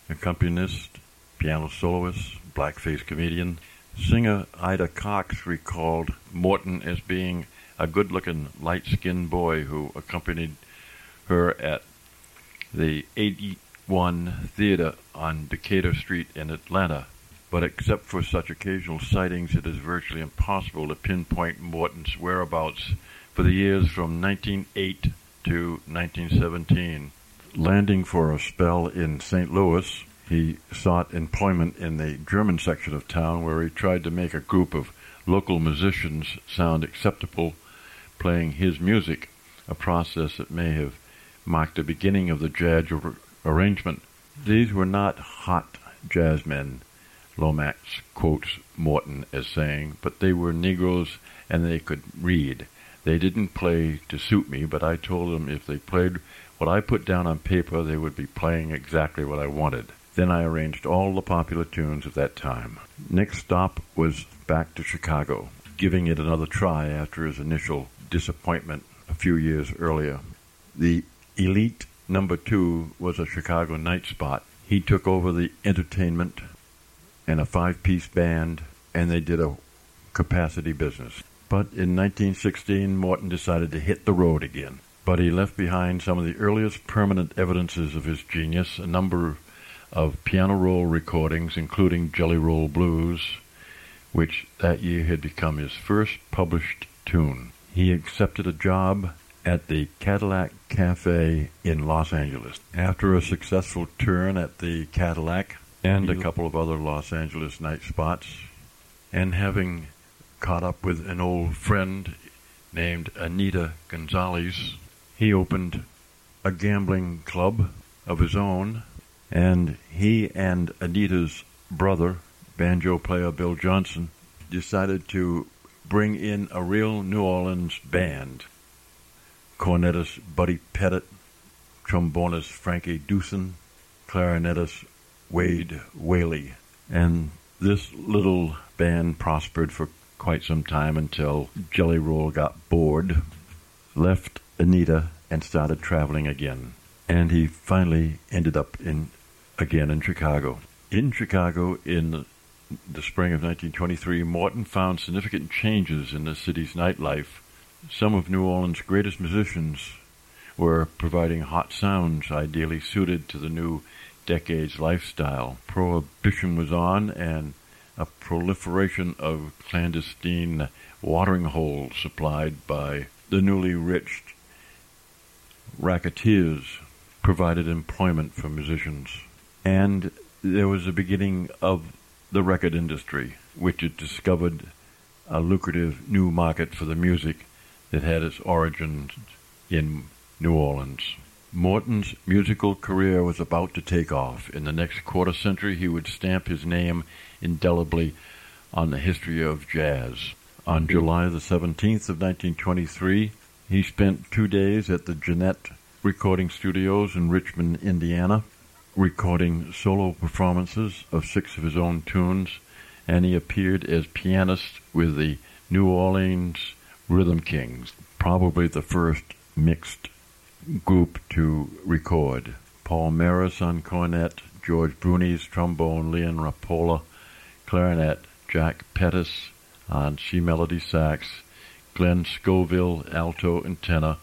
accompanist, piano soloist, blackface comedian. Singer Ida Cox recalled Morton as being a good looking, light skinned boy who accompanied her at the 81 Theater on Decatur Street in Atlanta. But except for such occasional sightings, it is virtually impossible to pinpoint Morton's whereabouts for the years from 1908 to 1917. Landing for a spell in St. Louis, he sought employment in the German section of town where he tried to make a group of local musicians sound acceptable playing his music, a process that may have marked the beginning of the jazz arrangement. These were not hot jazzmen, Lomax quotes Morton as saying, but they were Negroes and they could read. They didn't play to suit me, but I told them if they played what I put down on paper, they would be playing exactly what I wanted. Then I arranged all the popular tunes of that time. Next stop was back to Chicago, giving it another try after his initial disappointment a few years earlier. The Elite number two was a Chicago night spot. He took over the entertainment and a five piece band, and they did a capacity business. But in 1916, Morton decided to hit the road again. But he left behind some of the earliest permanent evidences of his genius, a number of piano roll recordings, including Jelly Roll Blues, which that year had become his first published tune. He accepted a job at the Cadillac Cafe in Los Angeles. After a successful turn at the Cadillac and a couple of other Los Angeles night spots, and having caught up with an old friend named Anita Gonzalez, he opened a gambling club of his own, and he and Anita's brother, banjo player Bill Johnson, decided to bring in a real New Orleans band. Cornetist Buddy Petit, trombonist Frankie Dusen, clarinetist Wade Whaley. And this little band prospered for quite some time until Jelly Roll got bored, left Anita, and started traveling again. And he finally ended up in again in Chicago. In Chicago, in the spring of 1923, Morton found significant changes in the city's nightlife. Some of New Orleans' greatest musicians were providing hot sounds ideally suited to the new decade's lifestyle. Prohibition was on, and a proliferation of clandestine watering holes supplied by the newly rich racketeers provided employment for musicians. And there was a beginning of the record industry, which had discovered a lucrative new market for the music that had its origins in New Orleans. Morton's musical career was about to take off. In the next quarter century, he would stamp his name indelibly on the history of jazz. On July the 17th of 1923, he spent two days at the Gennett Recording Studios in Richmond, Indiana, recording solo performances of six of his own tunes, and he appeared as pianist with the New Orleans Rhythm Kings, probably the first mixed group to record. Paul Mares on cornet, George Brunies trombone, Leon Roppolo clarinet, Jack Pettis on C melody sax, Glenn Scoville alto and tenor,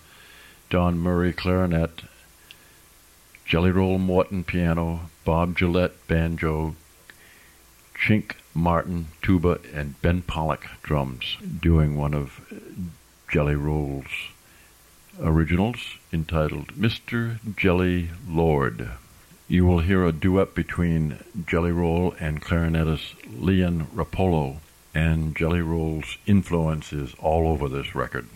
Don Murray clarinet, Jelly Roll Morton piano, Bob Gillette banjo, Chink Martin tuba, and Ben Pollock drums, doing one of Jelly Roll's originals entitled Mr. Jelly Lord. You will hear a duet between Jelly Roll and clarinetist Leon Roppolo, and Jelly Roll's influence is all over this record.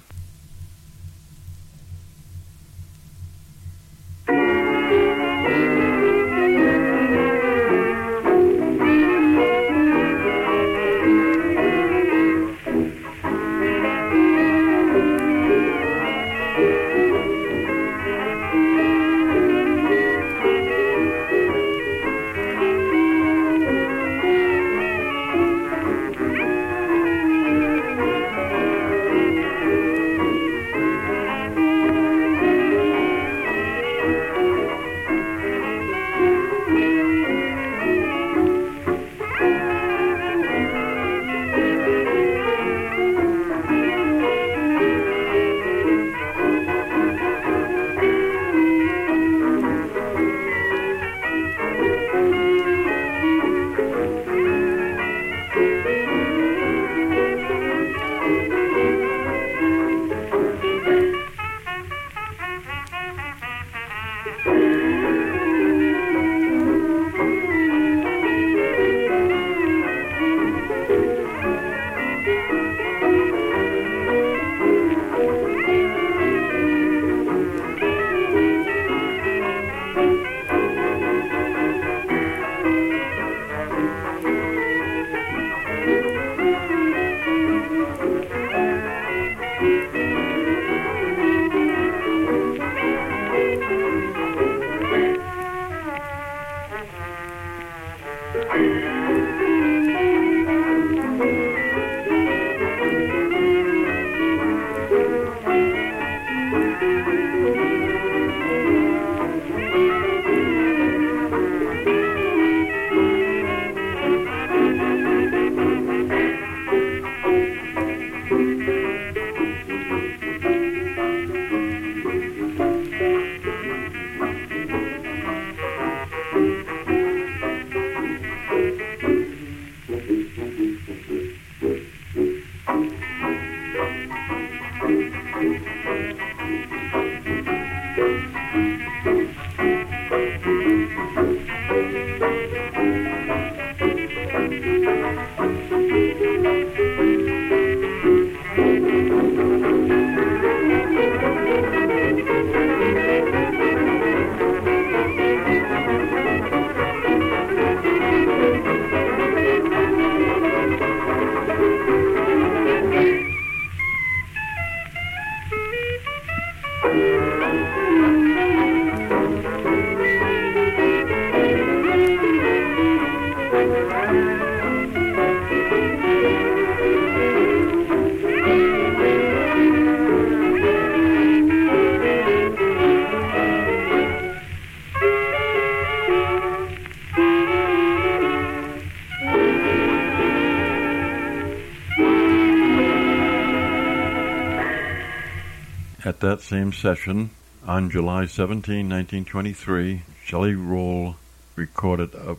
That same session, on July 17, 1923, Jelly Roll recorded a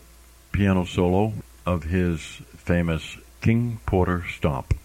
piano solo of his famous King Porter Stomp.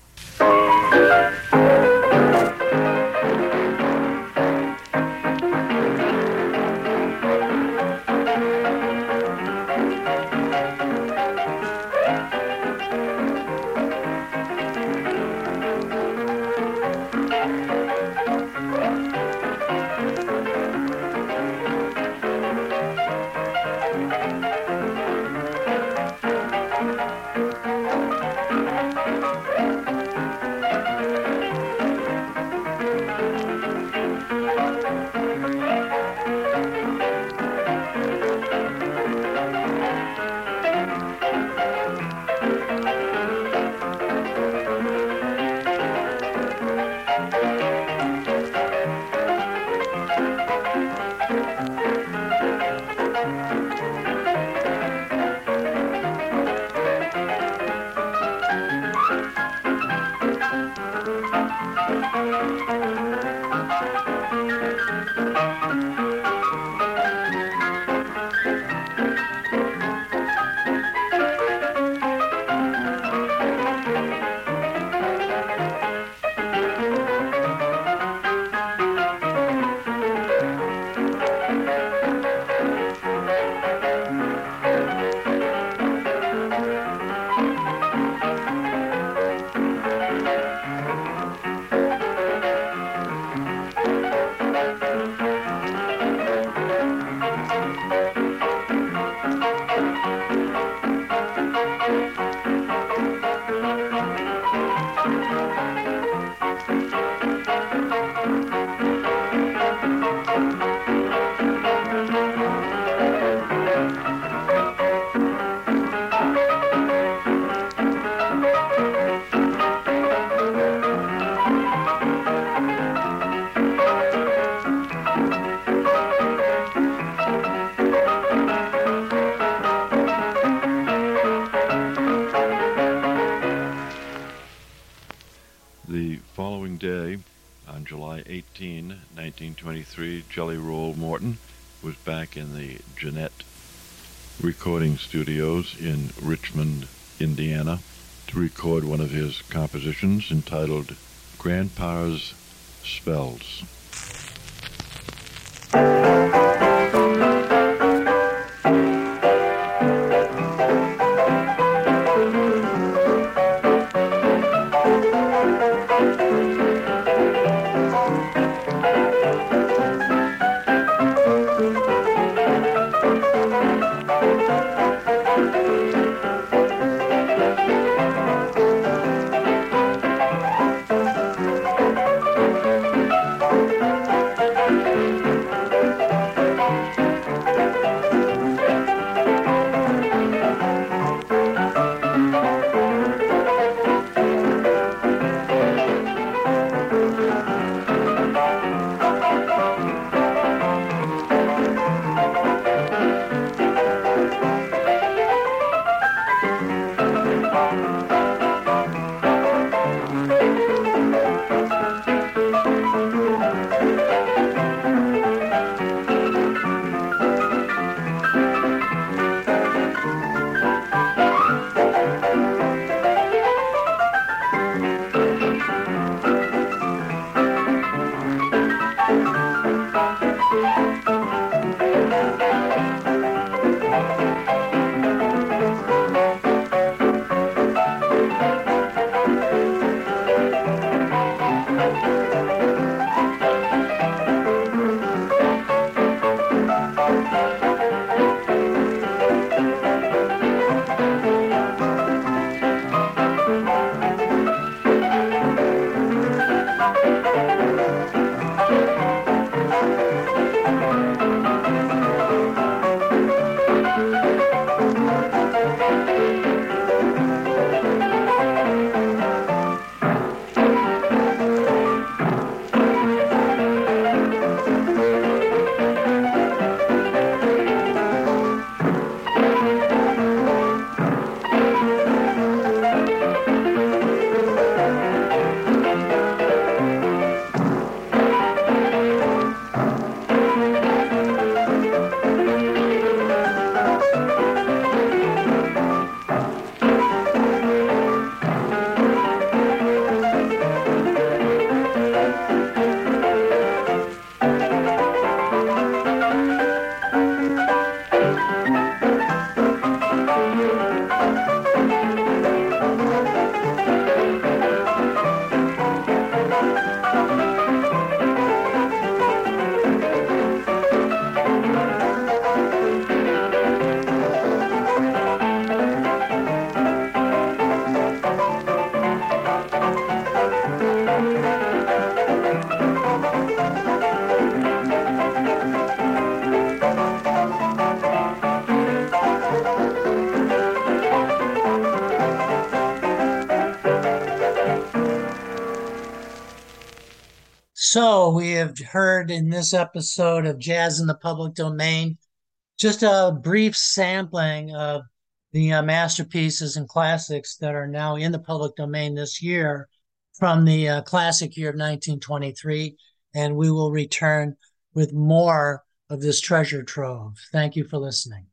Studios in Richmond, Indiana, to record one of his compositions entitled Grandpa's heard in this episode of Jazz in the Public Domain just a brief sampling of the uh, masterpieces and classics that are now in the public domain this year from the uh, classic year of 1923. And we will return with more of this treasure trove. Thank you for listening.